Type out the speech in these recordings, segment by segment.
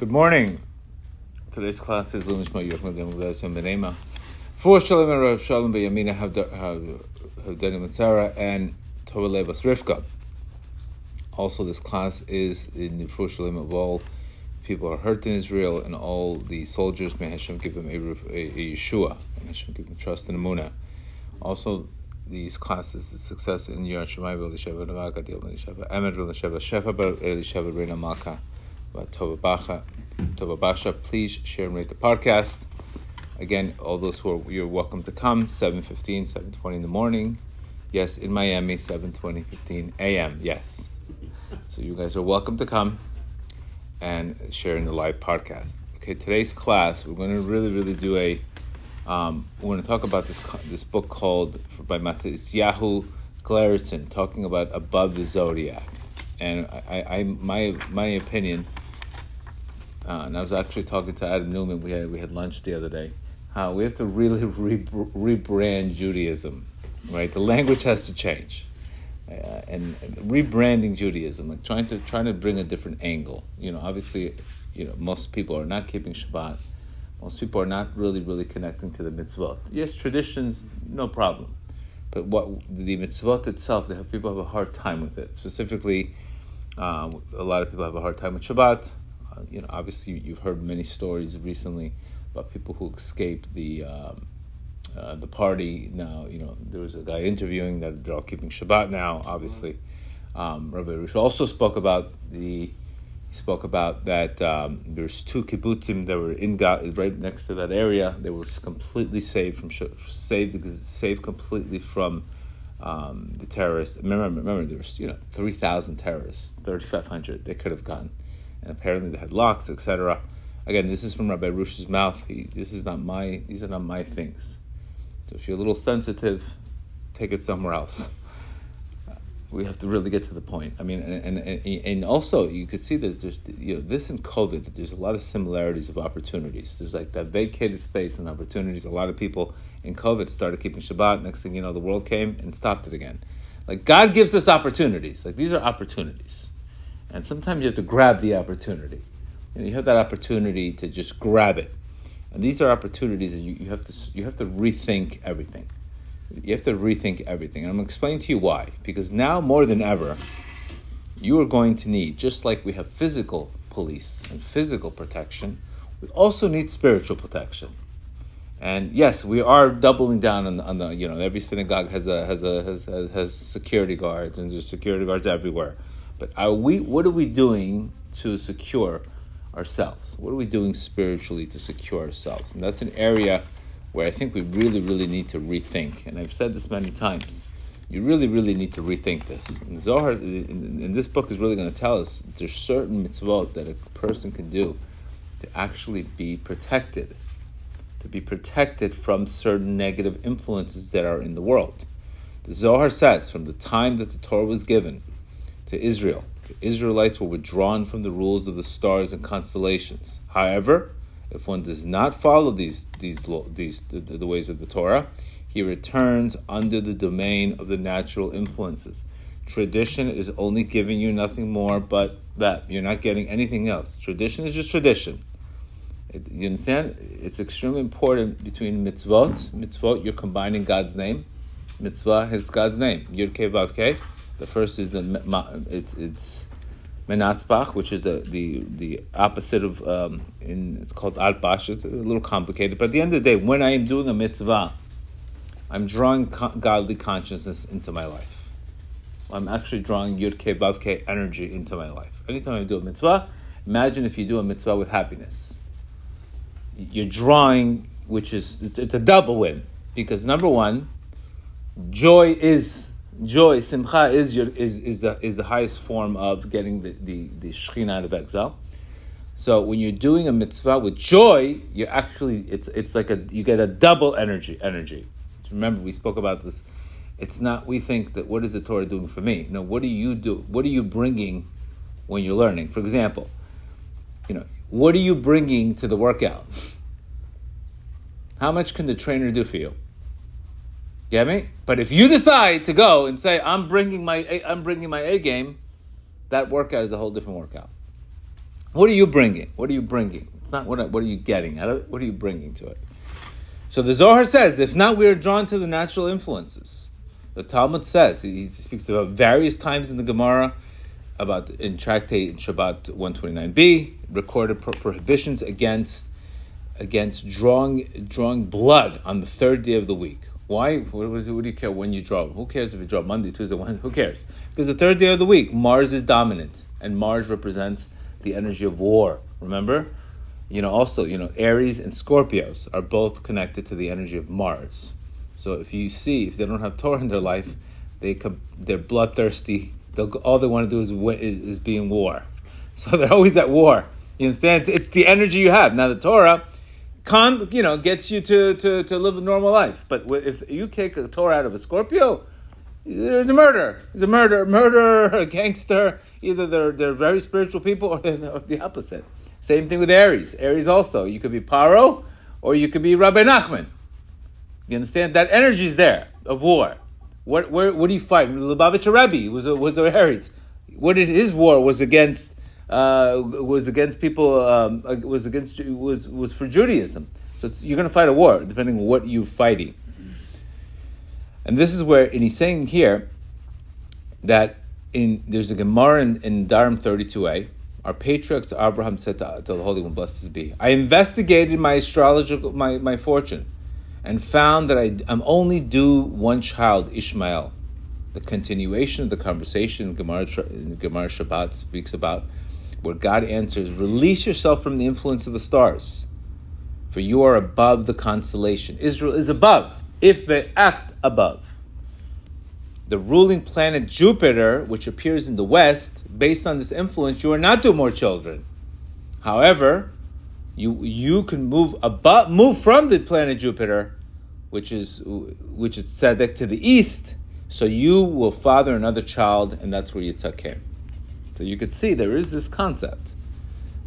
Good morning. Today's class is Lumishma Yochma Demugdasim Benema. For Shalom and Rav Shalom Beyamina Havdani Mitzara and Tovalevas Rivka. Also, this class is in the For Shalom of all people are hurt in Israel and all the soldiers. May Hashem give them a, a, a Yeshua. May Hashem give them trust and Amunah. Also, these classes, the success in Yad Shemai V'Elisheva Navaka Dil V'Elisheva Emet V'Elisheva Shefa V'Elisheva Reina Malka Tova Basha. Please share and rate the podcast. Again, all those who are you're welcome to come. 7.15, 7.20 in the morning. Yes, in Miami, 7.20, 15 a.m. Yes. So you guys are welcome to come and share in the live podcast. Okay, today's class, we're going to really, really do a, um, we're going to talk about this this book called, by Yahoo Glazerson, talking about Above the Zodiac. And I, I my my opinion uh, and I was actually talking to Adam Neumann. We had we had lunch the other day. How we have to really re- rebrand Judaism, right? The language has to change, uh, and, and, rebranding Judaism, like trying to trying to bring a different angle. You know, obviously, you know most people are not keeping Shabbat. Most people are not really really connecting to the mitzvot. Yes, traditions, no problem, but what the mitzvot itself, they have people have a hard time with it. Specifically, uh, a lot of people have a hard time with Shabbat you know, obviously you've heard many stories recently about people who escaped the um, uh, the party. Now, you know, there was a guy interviewing that they're all keeping Shabbat now. Obviously, um, Rabbi Rush also spoke about the. He spoke about that um, there's two kibbutzim that were in God, right next to that area. They were completely saved from saved saved completely from um, the terrorists. Remember, remember, there was you know three thousand terrorists, thirty five hundred. They could have gone and apparently they had locks, etc. Again, this is from Rabbi Rush's mouth. He, this is not my; these are not my things. So if you're a little sensitive, take it somewhere else. We have to really get to the point. I mean, and and, and also you could see there's there's you know this and COVID. There's a lot of similarities of opportunities. There's like that vacated space and opportunities. A lot of people in COVID started keeping Shabbat. Next thing you know, the world came and stopped it again. Like God gives us opportunities. Like these are opportunities. And sometimes you have to grab the opportunity. You, know, you have that opportunity to just grab it. And these are opportunities that you, you, have to, you have to rethink everything. You have to rethink everything. And I'm going to explain to you why. Because now more than ever, you are going to need, just like we have physical police and physical protection, we also need spiritual protection. And yes, we are doubling down on the, on the you know every synagogue has a has a has, has, has security guards and there's security guards everywhere. But are we? What are we doing to secure ourselves? What are we doing spiritually to secure ourselves? And that's an area where I think we really, really need to rethink. And I've said this many times. You really, really need to rethink this. And Zohar, in, this book, is really going to tell us there's certain mitzvot that a person can do to actually be protected, to be protected from certain negative influences that are in the world. The Zohar says from the time that the Torah was given to Israel. The Israelites were withdrawn from the rules of the stars and constellations. However, if one does not follow these these these the, the ways of the Torah, he returns under the domain of the natural influences. Tradition is only giving you nothing more but that. You're not getting anything else. Tradition is just tradition. It, you understand? It's extremely important between mitzvot. Mitzvot, you're combining God's name. Mitzvah is God's name. Yud Ke Vav Ke. The first is the it's it's menatzbach, which is the the, the opposite of um, in it's called atbash. It's a little complicated, but at the end of the day, when I am doing a mitzvah, I'm drawing co- godly consciousness into my life. I'm actually drawing yud ke vav ke energy into my life. Anytime I do a mitzvah, imagine if you do a mitzvah with happiness. You're drawing, which is it's, it's a double win because number one, joy is joy, simcha is your is, is the is the highest form of getting the the, the out of exile. So when you're doing a mitzvah with joy, you're actually it's it's like a you get a double energy energy. Remember we spoke about this. It's not we think that what is the Torah doing for me? No, what do you do? What are you bringing when you're learning? For example, you know what are you bringing to the workout? How much can the trainer do for you? Get me? But if you decide to go and say I'm bringing my I'm bringing my A game, that workout is a whole different workout. What are you bringing? What are you bringing? It's not what, what are you getting out of it? What are you bringing to it? So the Zohar says, if not, we are drawn to the natural influences. The Talmud says, he speaks about various times in the Gemara, about in tractate in Shabbat 129b, recorded pro- prohibitions against against drawing drawing blood on the third day of the week. Why? What, what, what do you care when you draw? Who cares if you draw Monday, Tuesday, Wednesday? Who cares? Because the third day of the week, Mars is dominant, and Mars represents the energy of war. Remember, you know. Also, you know, Aries and Scorpios are both connected to the energy of Mars. So if you see, if they don't have Torah in their life, they come, they're bloodthirsty. They'll, all they want to do is, is is be in war. So they're always at war. You understand? It's the energy you have. Now the Torah con, you know, gets you to, to, to live a normal life. But if you take a Torah out of a Scorpio, there's a murder. There's a murder, murder, a gangster. Either they're, they're very spiritual people or they're the opposite. Same thing with Aries. Aries also. You could be Paro or you could be Rabbi Nachman. You understand? That energy is there of war. What, where, what do you fight? Lubavitcher Rebbe was a, was a Aries. What did his war was against uh, was against people um, uh, was against was was for Judaism. So you're going to fight a war depending on what you're fighting. And this is where, and he's saying here that in there's a Gemara in, in Nedarim 32a. Our patriarchs Abraham said to, to the Holy One, blessed be. I investigated my astrological my, my fortune, and found that I, am only due one child, Ishmael. The continuation of the conversation Gemara, Gemara Shabbat speaks about where God answers, Release yourself from the influence of the stars, for you are above the constellation. Israel is above, if they act above. The ruling planet Jupiter, which appears in the west, based on this influence, you are not to more children. However, you you can move above, move from the planet Jupiter, which is which is Tzedek to the east, so you will father another child, and that's where Yitzhak came. So you could see there is this concept.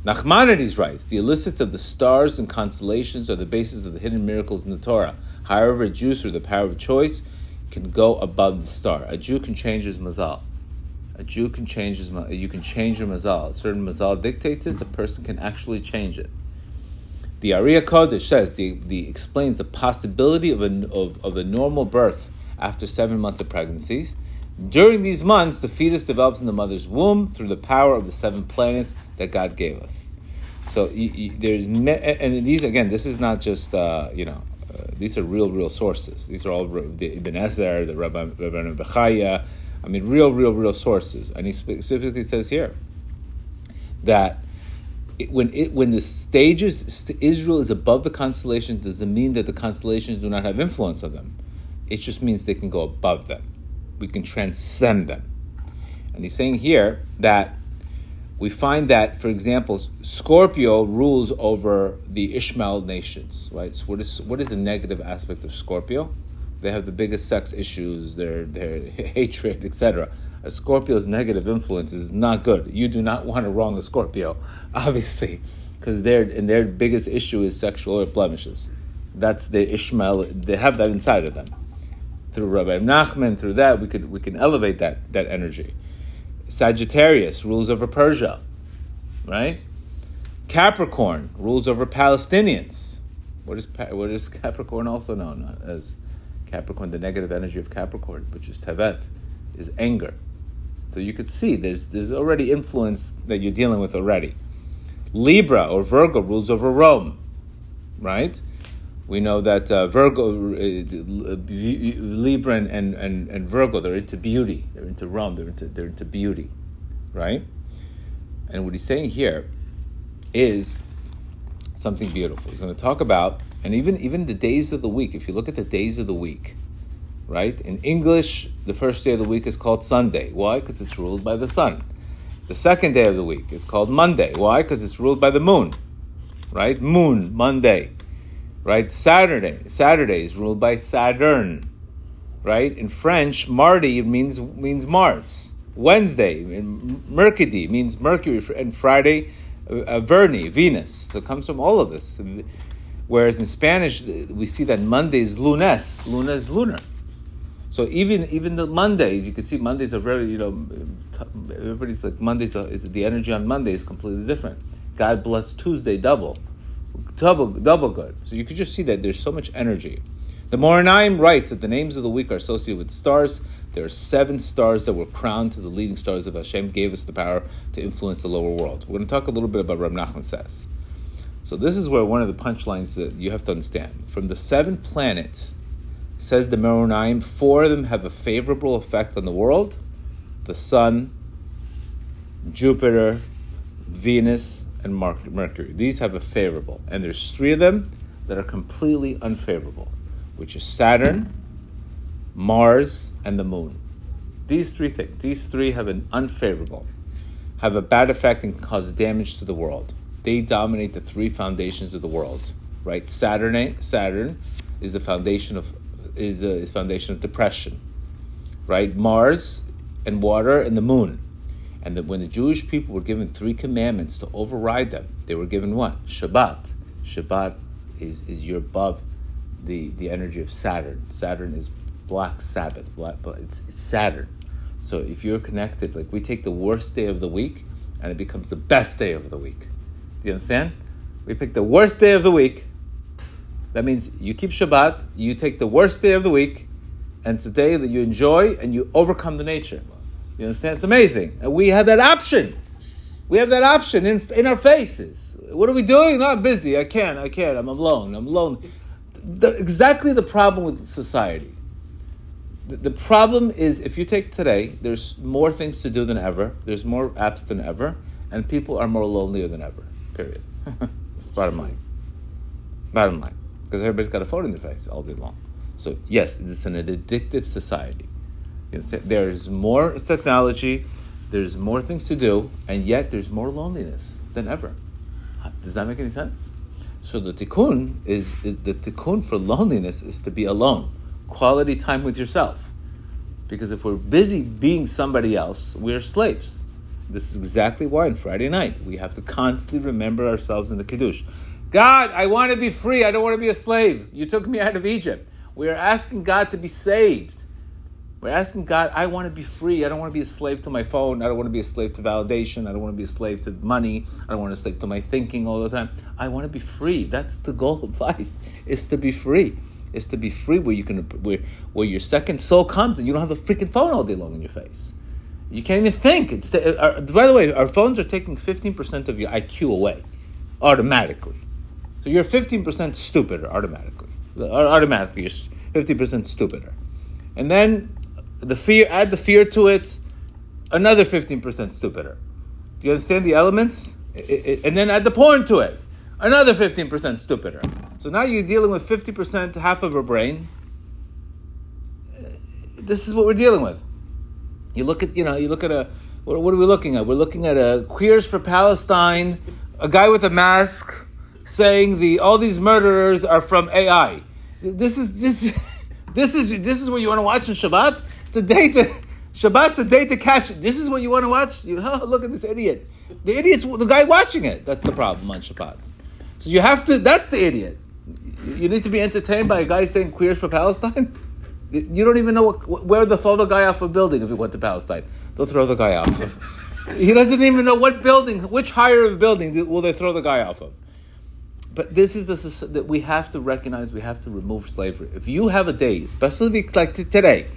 Nachmanides writes, the illicits of the stars and constellations are the basis of the hidden miracles in the Torah. However, a Jew, through the power of choice, can go above the star. A Jew can change his mazal. A Jew can change his you can change your mazal. A certain mazal dictates this, a person can actually change it. The Ari HaKodesh says, the, the explains the possibility of a, of, of a normal birth after seven months of pregnancies during these months, the fetus develops in the mother's womb through the power of the seven planets that God gave us. So you, you, there's and these again, this is not just uh, you know uh, these are real, real sources. These are all the Ibn Ezra, the Rabbi Rabbi Bechaya. I mean, real, real, real sources. And he specifically says here that it, when it when the stages Israel is above the constellations, doesn't mean that the constellations do not have influence on them. It just means they can go above them we can transcend them. And he's saying here that we find that, for example, Scorpio rules over the Ishmael nations, right? So what is what is the negative aspect of Scorpio? They have the biggest sex issues, their their hatred, etc. A Scorpio's negative influence is not good. You do not want to wrong a Scorpio, obviously, because their and their biggest issue is sexual blemishes. That's the Ishmael. They have that inside of them through Rabbi Nachman, through that we could we can elevate that that energy. Sagittarius rules over Persia, right? Capricorn rules over Palestinians. What is what is Capricorn also known as? Capricorn, the negative energy of Capricorn, which is Tevet, is anger. So you could see there's there's already influence that you're dealing with already. Libra or Virgo rules over Rome, right? We know that uh, Virgo, uh, Libra and, and, and Virgo, they're into beauty. They're into Rome. They're into, they're into beauty, right? And what he's saying here is something beautiful. He's going to talk about, and even, even the days of the week, if you look at the days of the week, right? In English, the first day of the week is called Sunday. Why? Because it's ruled by the sun. The second day of the week is called Monday. Why? Because it's ruled by the moon, right? Moon, Monday right? Saturday, Saturday is ruled by Saturn, right? In French, Mardi means means Mars. Wednesday, Mercredi means Mercury, and Friday, uh, Verni, Venus. So it comes from all of this. Whereas in Spanish, we see that Monday is lunes. Luna is lunar. So even even the Mondays, you can see Mondays are very you know everybody's like Mondays is the energy on Monday is completely different. God bless Tuesday double, double, double good. So you could just see that there's so much energy. The Ma'or Einayim writes that the names of the week are associated with stars. There are seven stars that were crowned to the leading stars of Hashem, gave us the power to influence the lower world. We're going to talk a little bit about Rab Nachman says. So this is where one of the punchlines that you have to understand. From the seven planets, says the Ma'or Einayim, four of them have a favorable effect on the world. The Sun, Jupiter, Venus, and Mercury. These have a favorable. And there's three of them that are completely unfavorable which is Saturn, Mars, and the Moon. These three things, these three have an unfavorable, have a bad effect and cause damage to the world. They dominate the three foundations of the world, right? Saturn, Saturn is the foundation of is a is foundation of depression, right? Mars and water and the moon. And that when the Jewish people were given three commandments to override them, they were given what? Shabbat. Shabbat is, is you're above the, the energy of Saturn. Saturn is black Sabbath, black, it's, it's Saturn. So if you're connected, like we take the worst day of the week and it becomes the best day of the week. Do you understand? We pick the worst day of the week. That means you keep Shabbat, you take the worst day of the week, and it's a day that you enjoy and you overcome the nature. You understand? It's amazing. We have that option. We have that option in, in our faces. What are we doing? No, I'm busy. I can't. I can't. I'm alone. I'm alone the, exactly the problem with society. The, the problem is if you take today, there's more things to do than ever. There's more apps than ever, and people are more lonelier than ever. Period. Bottom line. Bottom line, because everybody's got a phone in their face all day long. So yes, it's an addictive society. There's more technology, there's more things to do, and yet there's more loneliness than ever. Does that make any sense? So the tikkun is, is the tikkun for loneliness is to be alone, quality time with yourself. Because if we're busy being somebody else, we're slaves. This is exactly why on Friday night we have to constantly remember ourselves in the kiddush. God, I want to be free. I don't want to be a slave. You took me out of Egypt. We are asking God to be saved. We're asking God, I want to be free. I don't want to be a slave to my phone. I don't want to be a slave to validation. I don't want to be a slave to money. I don't want to be a slave to my thinking all the time. I want to be free. That's the goal of life, is to be free. Is to be free where you can where where your second soul comes and you don't have a freaking phone all day long in your face. You can't even think. It's uh, by the way, our phones are taking 15% of your IQ away automatically. So you're 15% stupider automatically. Automatically, you're 50% stupider. And then the fear, add the fear to it, another 15% stupider. Do you understand the elements? It, it, and then add the porn to it, another 15% stupider. So now you're dealing with 50%, half of a brain. Uh, this is what we're dealing with. You look at, you know, you look at a, what, what are we looking at? We're looking at a Queers for Palestine, a guy with a mask saying the all these murderers are from AI. This is this this is this is what you want to watch on Shabbat the day to Shabbat's the day to cash. This is what you want to watch. You oh, look at this idiot. The idiot's the guy watching it. That's the problem on Shabbat. So you have to. That's the idiot. You need to be entertained by a guy saying queers for Palestine. You don't even know what, where they'll throw the guy off a building if he went to Palestine. They'll throw the guy off. he doesn't even know what building, which higher of building will they throw the guy off of. But this is the that we have to recognize. We have to remove slavery. If you have a day, especially like today,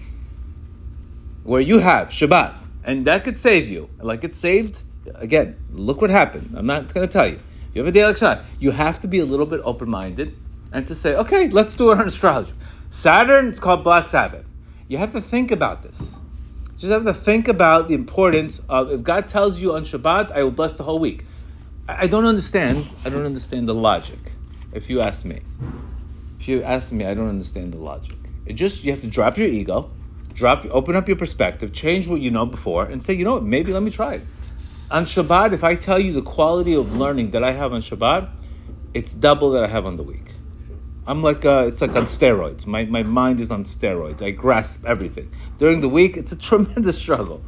where you have Shabbat, and that could save you. Like it saved, again, look what happened. I'm not going to tell you. If you have a day like Shabbat. You have to be a little bit open minded and to say, okay, let's do it on astrology. Saturn, it's called Black Sabbath. You have to think about this. You just have to think about the importance of if God tells you on Shabbat, I will bless the whole week. I don't understand. I don't understand the logic. If you ask me, if you ask me, I don't understand the logic. It just you have to drop your ego drop, open up your perspective, change what you know before, and say, you know what, maybe let me try it. On Shabbat, if I tell you the quality of learning that I have on Shabbat, it's double that I have on the week. I'm like, uh, it's like on steroids. My, my mind is on steroids. I grasp everything. During the week, it's a tremendous struggle.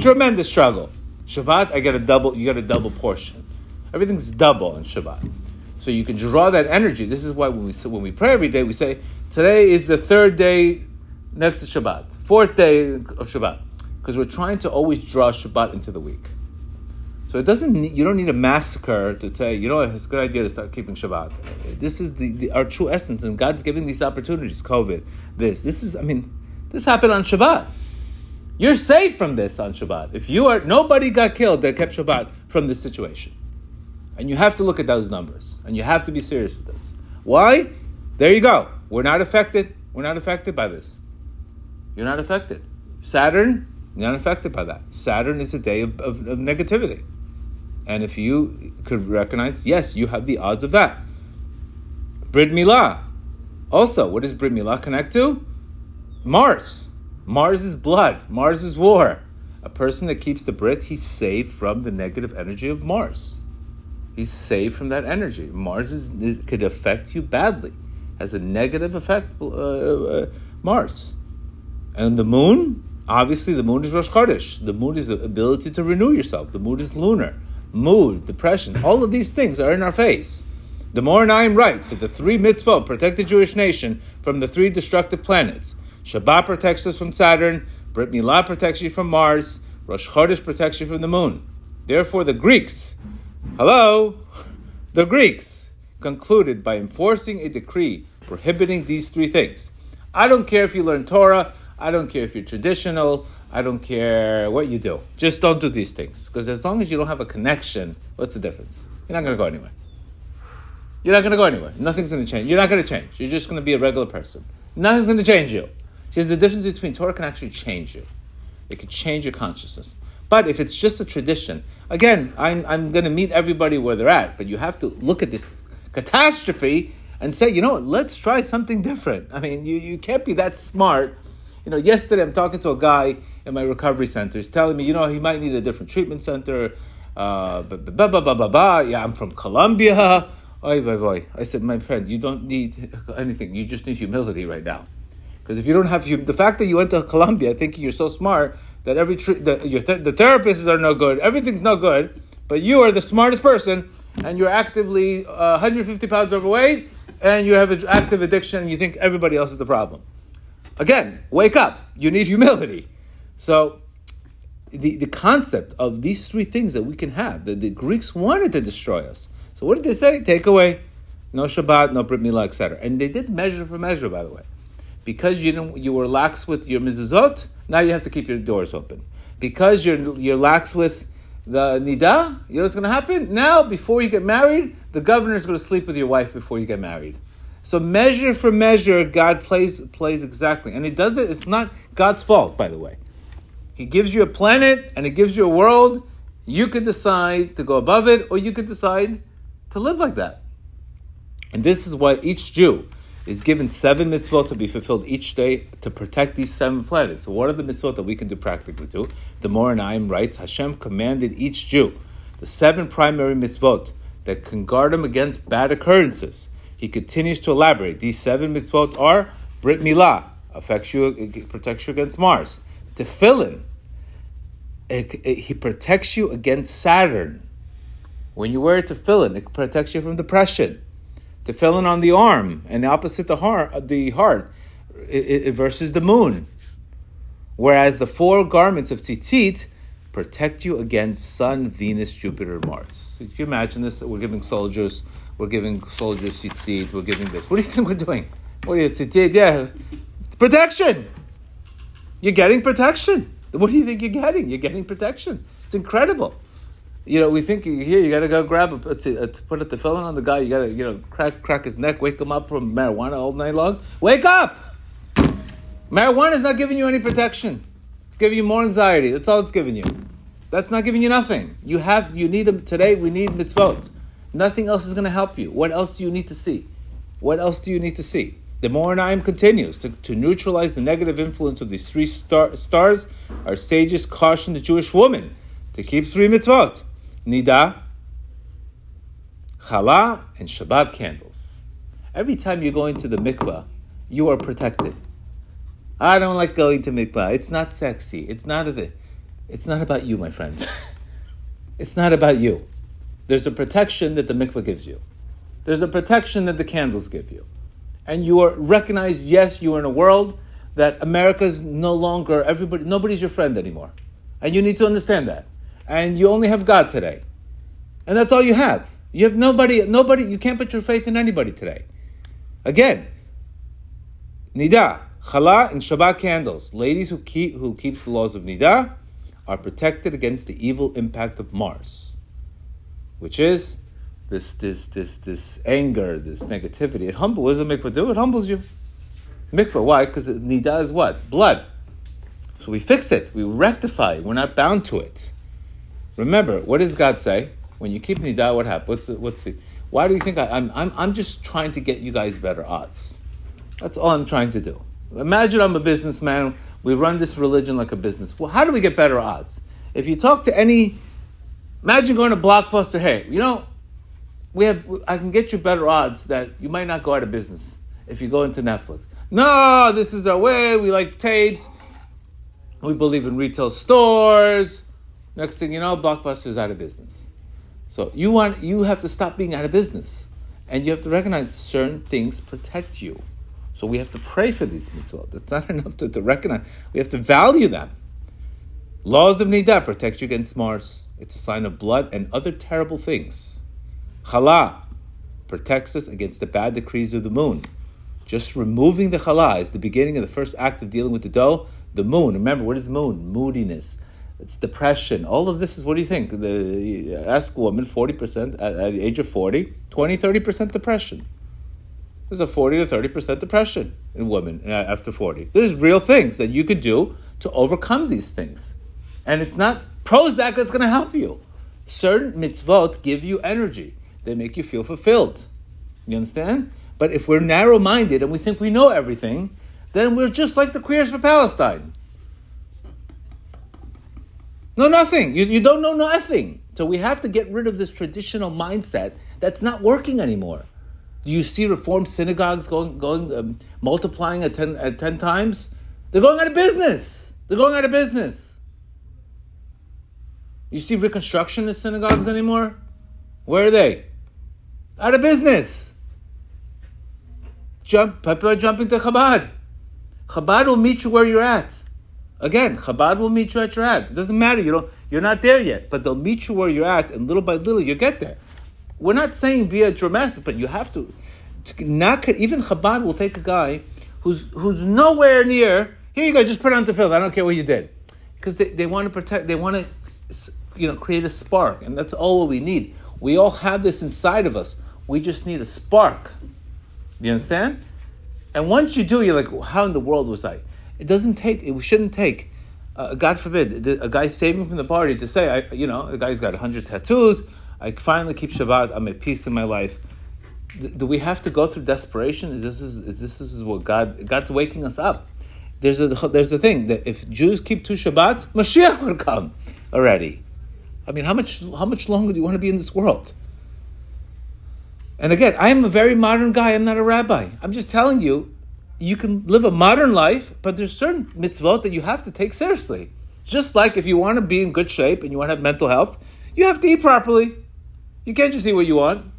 Tremendous struggle. Shabbat, I get a double, you get a double portion. Everything's double on Shabbat. So you can draw that energy. This is why when we, when we pray every day, we say, today is the third day next to Shabbat, fourth day of Shabbat, because we're trying to always draw Shabbat into the week. So it doesn't. Need, you don't need a massacre to say, you know, it's a good idea to start keeping Shabbat. This is the, the, our true essence, and God's giving these opportunities. COVID, this, this is. I mean, this happened on Shabbat. You're safe from this on Shabbat. If you are, nobody got killed that kept Shabbat from this situation, and you have to look at those numbers, and you have to be serious with this. Why? There you go. We're not affected. We're not affected by this. You're not affected. Saturn, you're not affected by that. Saturn is a day of, of, of negativity. And if you could recognize, yes, you have the odds of that. Brit Milah. Also, what does Brit Milah connect to? Mars. Mars is blood. Mars is war. A person that keeps the Brit, he's saved from the negative energy of Mars. He's saved from that energy. Mars is, could affect you badly. Has a negative effect, uh, uh, Mars. And the moon, obviously, the moon is Rosh Chodesh. The moon is the ability to renew yourself. The moon is lunar mood, depression, all of these things are in our face. The Ma'or Einayim writes that the three mitzvot protect the Jewish nation from the three destructive planets. Shabbat protects us from Saturn, Brit Milah protects you from Mars, Rosh Chodesh protects you from the moon. Therefore, the Greeks, hello, the Greeks concluded by enforcing a decree prohibiting these three things. I don't care if you learn Torah, I don't care if you're traditional, I don't care what you do. Just don't do these things. Because as long as you don't have a connection, what's the difference? You're not going to go anywhere. You're not going to go anywhere. Nothing's going to change. You're not going to change. You're just going to be a regular person. Nothing's going to change you. See, the difference between Torah can actually change you. It can change your consciousness. But if it's just a tradition, again, I'm, I'm going to meet everybody where they're at, but you have to look at this catastrophe and say, you know what, let's try something different. I mean, you, you can't be that smart. You know, yesterday I'm talking to a guy in my recovery center. He's telling me, you know, he might need a different treatment center. Uh, blah, blah, blah, blah, blah. Yeah, I'm from Colombia. Oy, boy, boy. I said, my friend, you don't need anything. You just need humility right now. Because if you don't have hum- the fact that you went to Colombia thinking you're so smart that every the, your th- the therapists are no good, everything's no good, but you are the smartest person and you're actively uh, 150 pounds overweight and you have an active addiction and you think everybody else is the problem. Again, wake up. You need humility. So the, the concept of these three things that we can have, that the Greeks wanted to destroy us. So what did they say? Take away. No Shabbat, no Brit Milah, etc. And they did measure for measure, by the way. Because you didn't, you were lax with your mezuzot, now you have to keep your doors open. Because you're, you're lax with the nida, you know what's going to happen? Now, before you get married, the governor is going to sleep with your wife before you get married. So measure for measure, God plays plays exactly, and He does it. It's not God's fault, by the way. He gives you a planet and He gives you a world. You could decide to go above it, or you could decide to live like that. And this is why each Jew is given seven mitzvot to be fulfilled each day to protect these seven planets. So what are the mitzvot that we can do practically too? The Ma'or Einayim writes, Hashem commanded each Jew the seven primary mitzvot that can guard him against bad occurrences. He continues to elaborate. These seven mitzvot are Brit Milah, affects you, protects you against Mars. Tefillin, it, it, he protects you against Saturn. When you wear tefillin, it protects you from depression. Tefillin on the arm and opposite the heart, the heart it, versus the moon. Whereas the four garments of tzitzit protect you against Sun, Venus, Jupiter, Mars. So you imagine this? We're giving soldiers, we're giving soldiers tzitzit, we're giving this. What do you think we're doing? What are you tzitzit? Yeah, protection. You're getting protection. What do you think you're getting? You're getting protection. It's incredible. You know, we think here you got to go grab a, a, a put a tefillin on the guy. You got to you know crack crack his neck, wake him up from marijuana all night long. Wake up! Marijuana is not giving you any protection. It's giving you more anxiety. That's all it's giving you. That's not giving you nothing. You have you need them today. We need mitzvot. Nothing else is going to help you. What else do you need to see? What else do you need to see? The Ma'or Einayim continues to, to neutralize the negative influence of these three star, stars. Our sages caution the Jewish woman to keep three mitzvot: nida, challah, and Shabbat candles. Every time you go into the mikvah, you are protected. I don't like going to mikvah. It's not sexy. It's not a, It's not about you, my friends. it's not about you. There's a protection that the mikvah gives you. There's a protection that the candles give you and you are recognized, yes, you are in a world that America's no longer everybody nobody's your friend anymore. And you need to understand that. and you only have God today. And that's all you have. You have nobody, nobody, you can't put your faith in anybody today. Again, Nida, Chala and Shabbat candles. Ladies who keep who keep the laws of Nida are protected against the evil impact of Mars, which is this this this this anger, this negativity. It humbles. What does a mikvah do? It humbles you. Mikvah. Why? Because nida is what? Blood. So we fix it. We rectify it. We're not bound to it. Remember, what does God say? When you keep nida, what happens? What's the, what's the, why do you think I, I'm, I'm, I'm just trying to get you guys better odds? That's all I'm trying to do. Imagine I'm a businessman. We run this religion like a business. Well, how do we get better odds? If you talk to any, imagine going to Blockbuster. Hey, you know, we have. I can get you better odds that you might not go out of business if you go into Netflix. No, this is our way. We like tapes. We believe in retail stores. Next thing you know, Blockbuster's out of business. So you want you have to stop being out of business, and you have to recognize certain things protect you. So we have to pray for these mitzvot. It's not enough to, to recognize. We have to value them. Laws of nidah protect you against Mars. It's a sign of blood and other terrible things. Chala protects us against the bad decrees of the moon. Just removing the chala is the beginning of the first act of dealing with the dough. The moon, remember, what is moon? Moodiness. It's depression. All of this is, what do you think? The, ask a woman, 40% at, at the age of 40, 20, 30% depression. There's a 40 to 30% depression in women uh, after 40. There's real things that you could do to overcome these things. And it's not Prozac that's going to help you. Certain mitzvot give you energy, they make you feel fulfilled. You understand? But if we're narrow minded and we think we know everything, then we're just like the queers for Palestine. No, nothing. You, you don't know nothing. So we have to get rid of this traditional mindset that's not working anymore. Do you see reformed synagogues going, going um, multiplying at 10, at 10 times? They're going out of business. They're going out of business. You see reconstructionist synagogues anymore? Where are they? Out of business jump, people are jumping to Chabad. Chabad will meet you where you're at. Again, Chabad will meet you at your at. It doesn't matter. You don't, you're not there yet, but they'll meet you where you're at, and little by little you get there. We're not saying be a dramatic, but you have to. Not even Chabad will take a guy who's who's nowhere near. Here you go, just put on the field. I don't care what you did, because they, they want to protect. They want to, you know, create a spark, and that's all what we need. We all have this inside of us. We just need a spark. You understand? And once you do, you're like, how in the world was I? It doesn't take, it shouldn't take, uh, God forbid, a guy saving from the party to say, I, you know, a guy's got 100 tattoos, I finally keep Shabbat, I'm at peace in my life. Do we have to go through desperation? Is this is, is this is what God God's waking us up? There's a there's the thing that if Jews keep two Shabbats, Mashiach will come already. I mean, how much how much longer do you want to be in this world? And again, I am a very modern guy. I'm not a rabbi. I'm just telling you, you can live a modern life, but there's certain mitzvot that you have to take seriously. Just like if you want to be in good shape and you want to have mental health, you have to eat properly. You can't just eat what you want.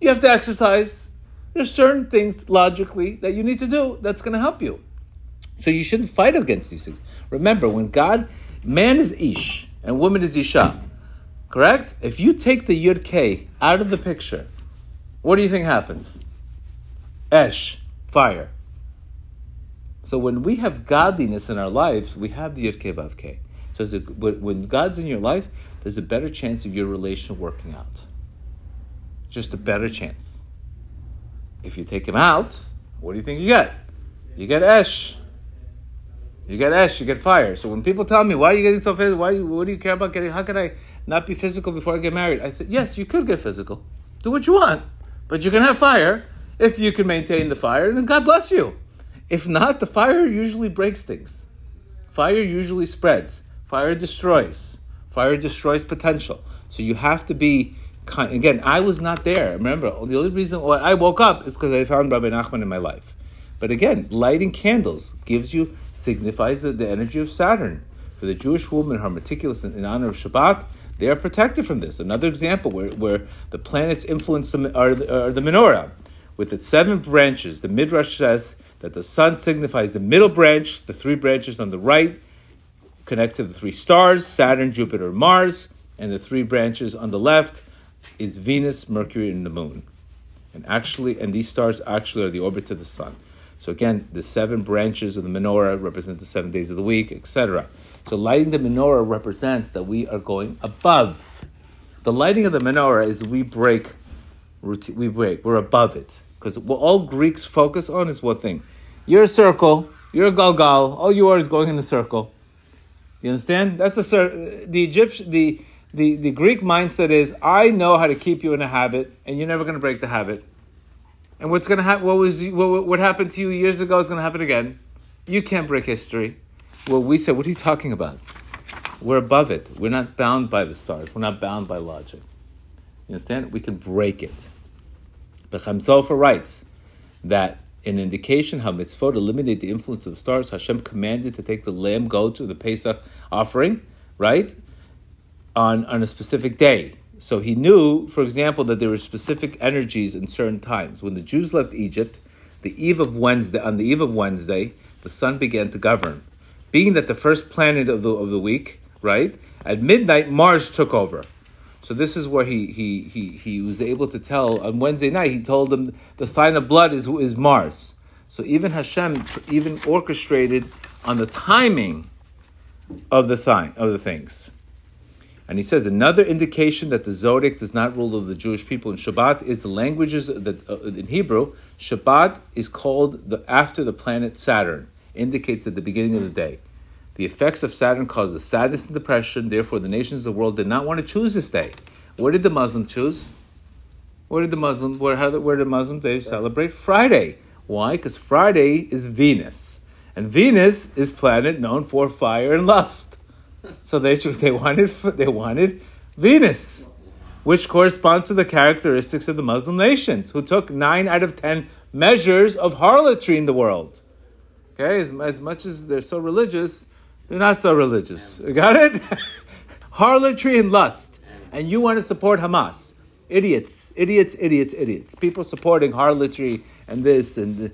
You have to exercise. There's certain things logically that you need to do that's going to help you. So you shouldn't fight against these things. Remember, when God, man is ish and woman is isha, correct? If you take the yud k out of the picture, what do you think happens? Esh, fire. So when we have godliness in our lives, we have the Yud Ke Vav Ke. So when God's in your life, there's a better chance of your relation working out. Just a better chance. If you take him out, what do you think you get? You get Esh. You get ash, you get fire. So when people tell me, why are you getting so physical? Why, what do you care about getting, how can I not be physical before I get married? I said, yes, you could get physical. Do what you want. But you can have fire if you can maintain the fire, then God bless you. If not, the fire usually breaks things. Fire usually spreads. Fire destroys. Fire destroys potential. So you have to be kind. Again, I was not there. Remember, the only reason why I woke up is because I found Rabbi Nachman in my life. But again, lighting candles gives you signifies the, the energy of Saturn. For the Jewish woman are meticulous in, in honor of Shabbat, they are protected from this. Another example where, where the planets influence the, are, are the menorah. With its seven branches, the Midrash says that the sun signifies the middle branch, the three branches on the right connect to the three stars Saturn, Jupiter, Mars. and the three branches on the left is Venus, Mercury, and the Moon. And actually, and these stars actually are the orbits of the sun. So again, the seven branches of the menorah represent the seven days of the week, etc. So lighting the menorah represents that we are going above. The lighting of the menorah is we break, routine, we break, we're above it. Because what all Greeks focus on is one thing. You're a circle, you're a galgal, all you are is going in a circle. You understand? That's a the Egyptian the the, the Greek mindset is I know how to keep you in a habit, and you're never going to break the habit. And what's to happen? What was what, what happened to you years ago is to happen again. You can't break history. Well, we said, what are you talking about? We're above it. We're not bound by the stars. We're not bound by logic. You understand? We can break it. The Chatam Sofer writes that an indication how mitzvot eliminate the influence of the stars, Hashem commanded to take the lamb goat to the Pesach offering, right? on, on a specific day. So he knew, for example, that there were specific energies in certain times. When the Jews left Egypt, the eve of Wednesday, on the eve of Wednesday, the sun began to govern. Being that the first planet of the, of the week, right, at midnight, Mars took over. So this is where he, he, he, he was able to tell, on Wednesday night, he told them the sign of blood is, is Mars. So even Hashem even orchestrated on the timing of the, th- of the things. And he says another indication that the zodiac does not rule over the Jewish people in Shabbat is the languages that uh, in Hebrew. Shabbat is called the, after the planet Saturn, indicates at the beginning of the day. The effects of Saturn cause the sadness and depression. Therefore, the nations of the world did not want to choose this day. Where did the Muslim choose? Where did the Muslim? Where, how, where did Muslim they celebrate Friday? Why? Because Friday is Venus, and Venus is planet known for fire and lust. So they they wanted they wanted Venus, which corresponds to the characteristics of the Muslim nations, who took nine out of ten measures of harlotry in the world. Okay, as, as much as they're so religious, they're not so religious. You got it? harlotry and lust, and you want to support Hamas? Idiots, idiots, idiots, idiots. People supporting harlotry and this and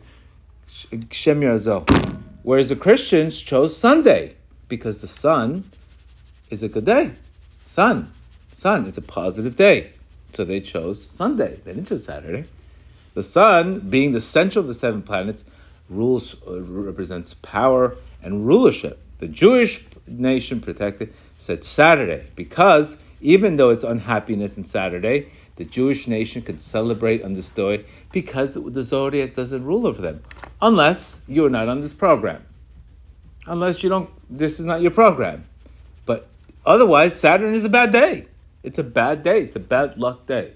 Shem Whereas the Christians chose Sunday because the sun is a good day. Sun. Sun is a positive day. So they chose Sunday. They didn't choose Saturday. The sun, being the center of the seven planets, rules uh, represents power and rulership. The Jewish nation protected said Saturday because even though it's unhappiness in Saturday, the Jewish nation can celebrate on this day because the zodiac doesn't rule over them, unless you're not on this program. Unless you don't, this is not your program. Otherwise, Saturn is a bad day. It's a bad day. It's a bad luck day.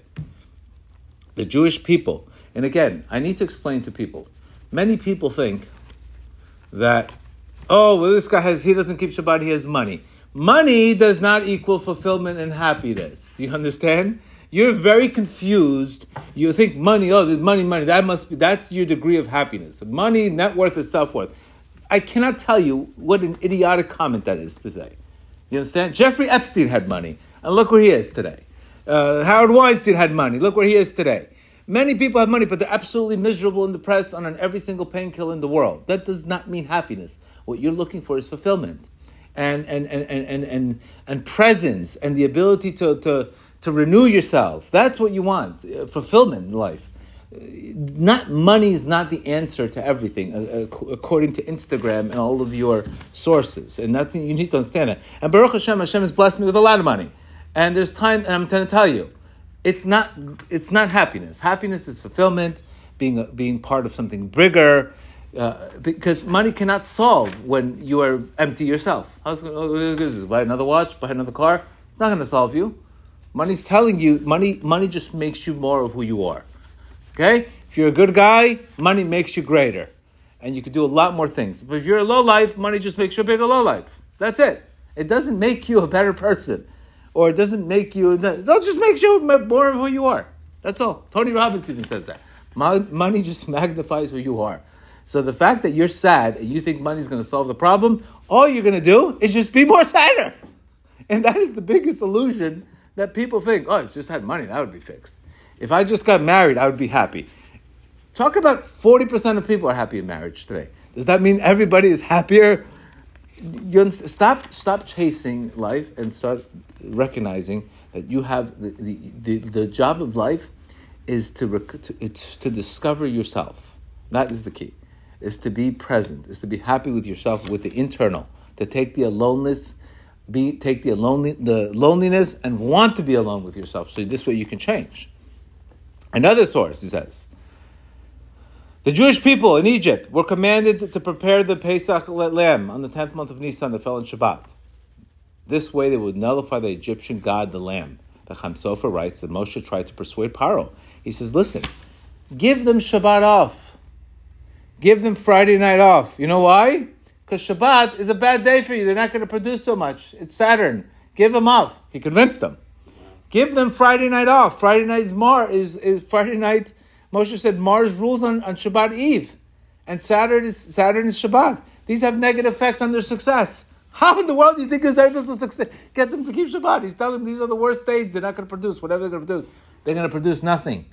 The Jewish people, and again, I need to explain to people. Many people think that, oh, well, this guy has, he doesn't keep Shabbat, he has money. Money does not equal fulfillment and happiness. Do you understand? You're very confused. You think money, oh, money, money, that must be, that's your degree of happiness. Money, net worth, is self worth. I cannot tell you what an idiotic comment that is to say. You understand? Jeffrey Epstein had money, and look where he is today. Uh, Howard Weinstein had money. Look where he is today. Many people have money, but they're absolutely miserable and depressed on every single painkiller in the world. That does not mean happiness. What you're looking for is fulfillment and, and, and, and, and, and, and presence and the ability to, to, to renew yourself. That's what you want, uh, fulfillment in life not money is not the answer to everything, uh, according to Instagram and all of your sources, and that's you need to understand that. And Baruch Hashem, Hashem has blessed me with a lot of money, and there's time, and I'm going to tell you, it's not it's not happiness. Happiness is fulfillment, being a, being part of something bigger. Uh, because money cannot solve when you are empty yourself. How's oh, buy another watch, buy another car? It's not going to solve you. Money's telling you money. Money just makes you more of who you are. Okay? If you're a good guy, money makes you greater. And you can do a lot more things. But if you're a low life, money just makes you a bigger low life. That's it. It doesn't make you a better person. Or it doesn't make you, it just makes you more of who you are. That's all. Tony Robbins even says that. Money just magnifies who you are. So the fact that you're sad and you think money's going to solve the problem, all you're going to do is just be more sadder. And that is the biggest illusion that people think, oh, if just had money, that would be fixed. If I just got married, I would be happy. Talk about 40% of people are happy in marriage today. Does that mean everybody is happier? You stop, stop chasing life and start recognizing that you have the, the, the, the job of life is to, rec- to it's to discover yourself. That is the key. Is to be present. Is to be happy with yourself, with the internal. To take the aloneness, be take the lonely the loneliness and want to be alone with yourself. So this way you can change. Another source he says. The Jewish people in Egypt were commanded to prepare the Pesach lamb on the tenth month of Nisan that fell in Shabbat. This way they would nullify the Egyptian god, the lamb. The Chatam Sofer writes that Moshe tried to persuade Paro. He says, listen, give them Shabbat off. Give them Friday night off. You know why? Because Shabbat is a bad day for you. They're not going to produce so much. It's Saturn. Give them off. He convinced them. Give them Friday night off. Friday night is Mar is, is Friday night. Moshe said Mars rules on, on Shabbat Eve, and Saturday is Saturn is Shabbat. These have negative effect on their success. How in the world do you think is able to succeed? Get them to keep Shabbat. He's telling them these are the worst days. They're not going to produce whatever they're going to produce. They're going to produce nothing.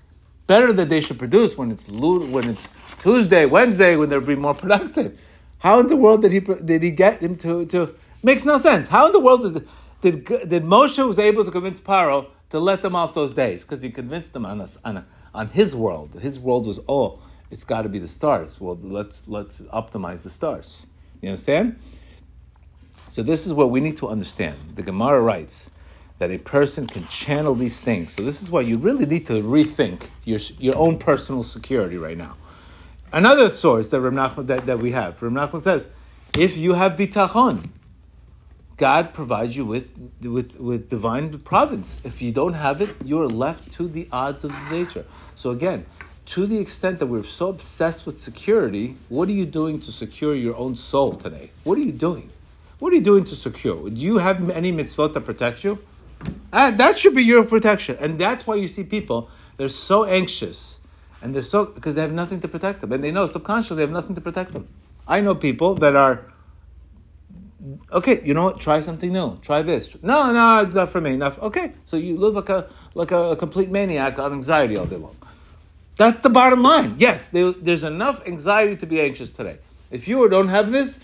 Better that they should produce when it's when it's Tuesday, Wednesday, when they'll be more productive. How in the world did he did he get him to to? Makes no sense. How in the world did did, did Moshe was able to convince Paro to let them off those days because he convinced them on us on, on his world. His world was oh, it's got to be the stars. Well, let's let's optimize the stars. You understand? So this is what we need to understand. The Gemara writes that a person can channel these things. So this is why you really need to rethink your, your own personal security right now. Another source that, Reb Nachman, that, that we have, Ram Nachman says, if you have bitachon, God provides you with, with, with divine providence. If you don't have it, you are left to the odds of nature. So again, to the extent that we're so obsessed with security, what are you doing to secure your own soul today? What are you doing? What are you doing to secure? Do you have any mitzvot that protect you? Uh, that should be your protection. And that's why you see people, they're so anxious. And they're so, because they have nothing to protect them. And they know subconsciously they have nothing to protect them. I know people that are, okay, you know what? Try something new. Try this. No, no, it's not for me. Okay. So you live like a, like a, a complete maniac on anxiety all day long. That's the bottom line. Yes, there, there's enough anxiety to be anxious today. If you don't have this,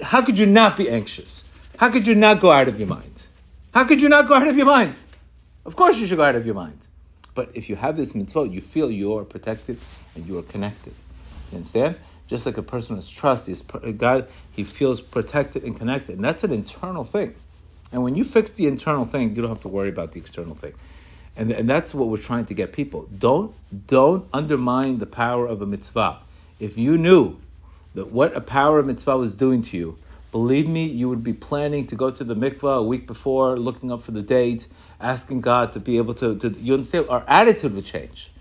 how could you not be anxious? How could you not go out of your mind? How could you not go out of your mind? Of course you should go out of your mind. But if you have this mitzvah, you feel you are protected and you are connected. You understand? Just like a person has trust, he's, God, he feels protected and connected. And that's an internal thing. And when you fix the internal thing, you don't have to worry about the external thing. And, and that's what we're trying to get people. Don't, don't undermine the power of a mitzvah. If you knew that what a power of mitzvah was doing to you, believe me, you would be planning to go to the mikvah a week before, looking up for the date, asking God to be able to, to you understand, our attitude would change.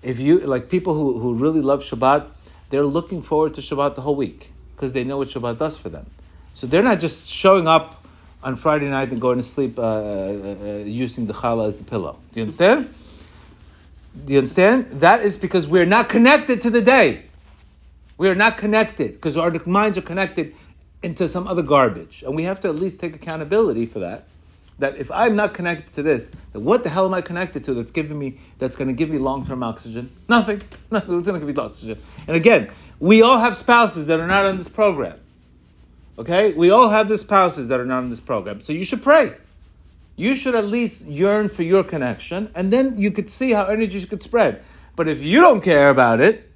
If you, like people who, who really love Shabbat, they're looking forward to Shabbat the whole week because they know what Shabbat does for them. So they're not just showing up on Friday night and going to sleep uh, uh, uh using the challah as the pillow. Do you understand? Do you understand? That is because we're not connected to the day. We are not connected because our minds are connected into some other garbage. And we have to at least take accountability for that. That if I'm not connected to this, then what the hell am I connected to that's giving me that's going to give me long-term oxygen? Nothing. Nothing. It's going to give me oxygen. And again, we all have spouses that are not on this program. Okay? We all have the spouses that are not on this program. So you should pray. You should at least yearn for your connection, and then you could see how energy could spread. But if you don't care about it,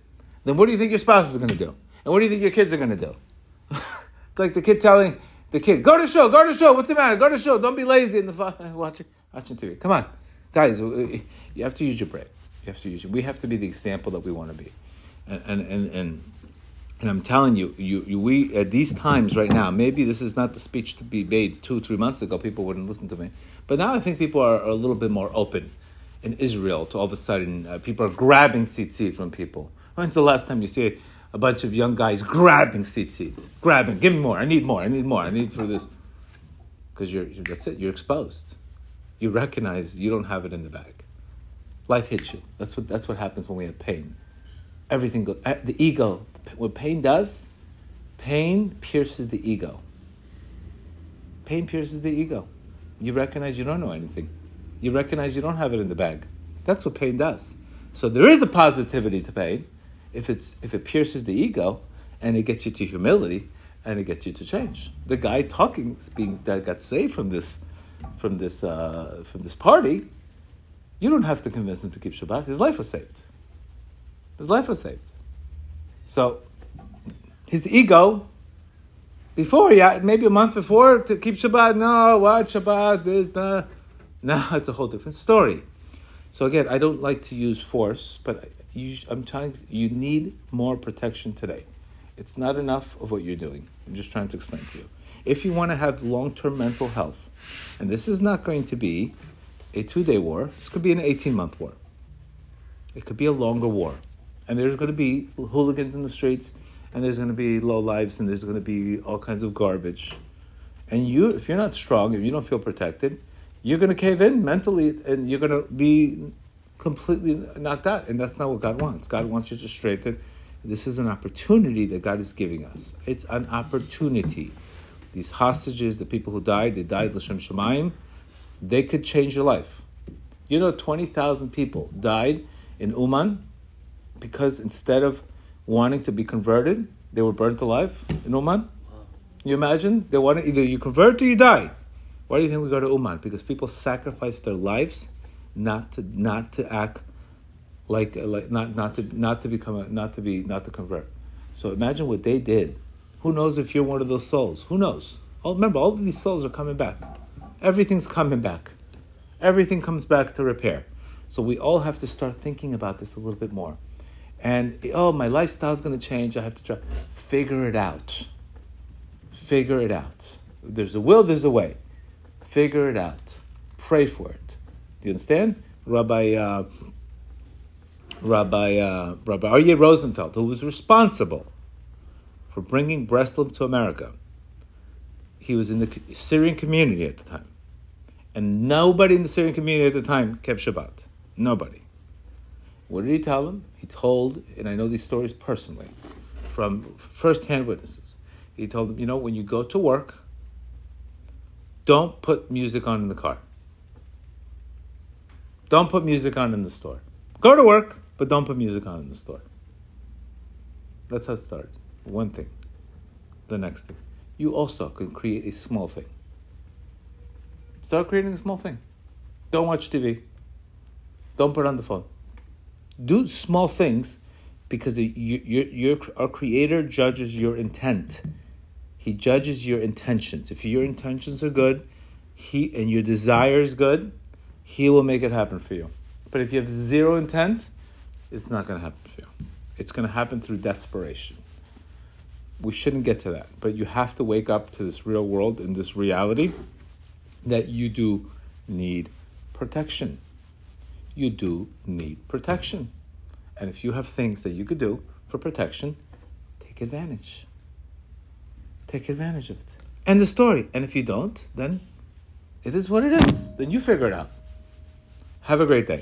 then what do you think your spouse is going to do? And what do you think your kids are going to do? it's like the kid telling the kid, "Go to shul, go to shul. What's the matter? Go to shul. Don't be lazy in the watching watching TV. Come on, guys. You have to use your brain. You have to use. Your, we have to be the example that we want to be, and and and. and and I'm telling you, you, you, we at these times right now, maybe this is not the speech to be made two, three months ago. People wouldn't listen to me, but now I think people are, are a little bit more open in Israel. To all of a sudden, uh, people are grabbing tzitzit from people. When's the last time you see a bunch of young guys grabbing seats? Grabbing, give me more, I need more, I need more, I need for this. Because you're, that's it, you're exposed. You recognize you don't have it in the bag. Life hits you. That's what, that's what happens when we have pain. Everything goes, eh, the ego, what pain does, pain pierces the ego. Pain pierces the ego. You recognize you don't know anything. You recognize you don't have it in the bag. That's what pain does. So there is a positivity to pain if it's if it pierces the ego and it gets you to humility and it gets you to change. The guy talking, being that got saved from this, from this uh, from this party, you don't have to convince him to keep Shabbat. His life was saved. His life was saved. So his ego before, yeah, maybe a month before to keep Shabbat. No, what Shabbat? This, the. Now it's a whole different story. So again, I don't like to use force, but you, I'm trying. You need more protection today. It's not enough of what you're doing. I'm just trying to explain to you. If you want to have long-term mental health, and this is not going to be a two-day war. This could be an 18-month war. It could be a longer war, and there's going to be hooligans in the streets and there's going to be low lives and there's going to be all kinds of garbage. And you, if you're not strong, if you don't feel protected, you're going to cave in mentally and you're going to be completely knocked out. And that's not what God wants. God wants you to strengthen. This is an opportunity that God is giving us. It's an opportunity. These hostages, the people who died, they died L'Shem Shemaim, they could change your life. You know, 20,000 people died in Uman because instead of wanting to be converted, they were burnt alive in Uman. You imagine? They wanted either you convert or you die. Why do you think we go to Uman? Because people sacrifice their lives not to not to act like like not not to not to become a, not to be not to convert. So imagine what they did. Who knows if you're one of those souls? Who knows? Oh, remember, all of these souls are coming back. Everything's coming back. Everything comes back to repair. So we all have to start thinking about this a little bit more and oh, my lifestyle is going to change. I have to try. Figure it out. Figure it out. There's a will, there's a way. Figure it out. Pray for it. Do you understand? Rabbi uh, Rabbi uh, Rabbi Aryeh Rosenfeld, who was responsible for bringing Breslov to America, he was in the Syrian community at the time, and nobody in the Syrian community at the time kept Shabbat. Nobody. What did he tell them? He told, and I know these stories personally from first-hand witnesses. He told them, you know, when you go to work, don't put music on in the car. Don't put music on in the store. Go to work, but don't put music on in the store. That's how it started. One thing. The next thing. You also can create a small thing. Start creating a small thing. Don't watch TV. Don't put on the phone do small things because you, our creator judges your intent he judges your intentions if your intentions are good he and your desire is good he will make it happen for you but if you have zero intent it's not going to happen for you it's going to happen through desperation we shouldn't get to that but you have to wake up to this real world and this reality that you do need protection you do need protection. And if you have things that you could do for protection, take advantage. Take advantage of it. End the story. And if you don't, then it is what it is. Then you figure it out. Have a great day.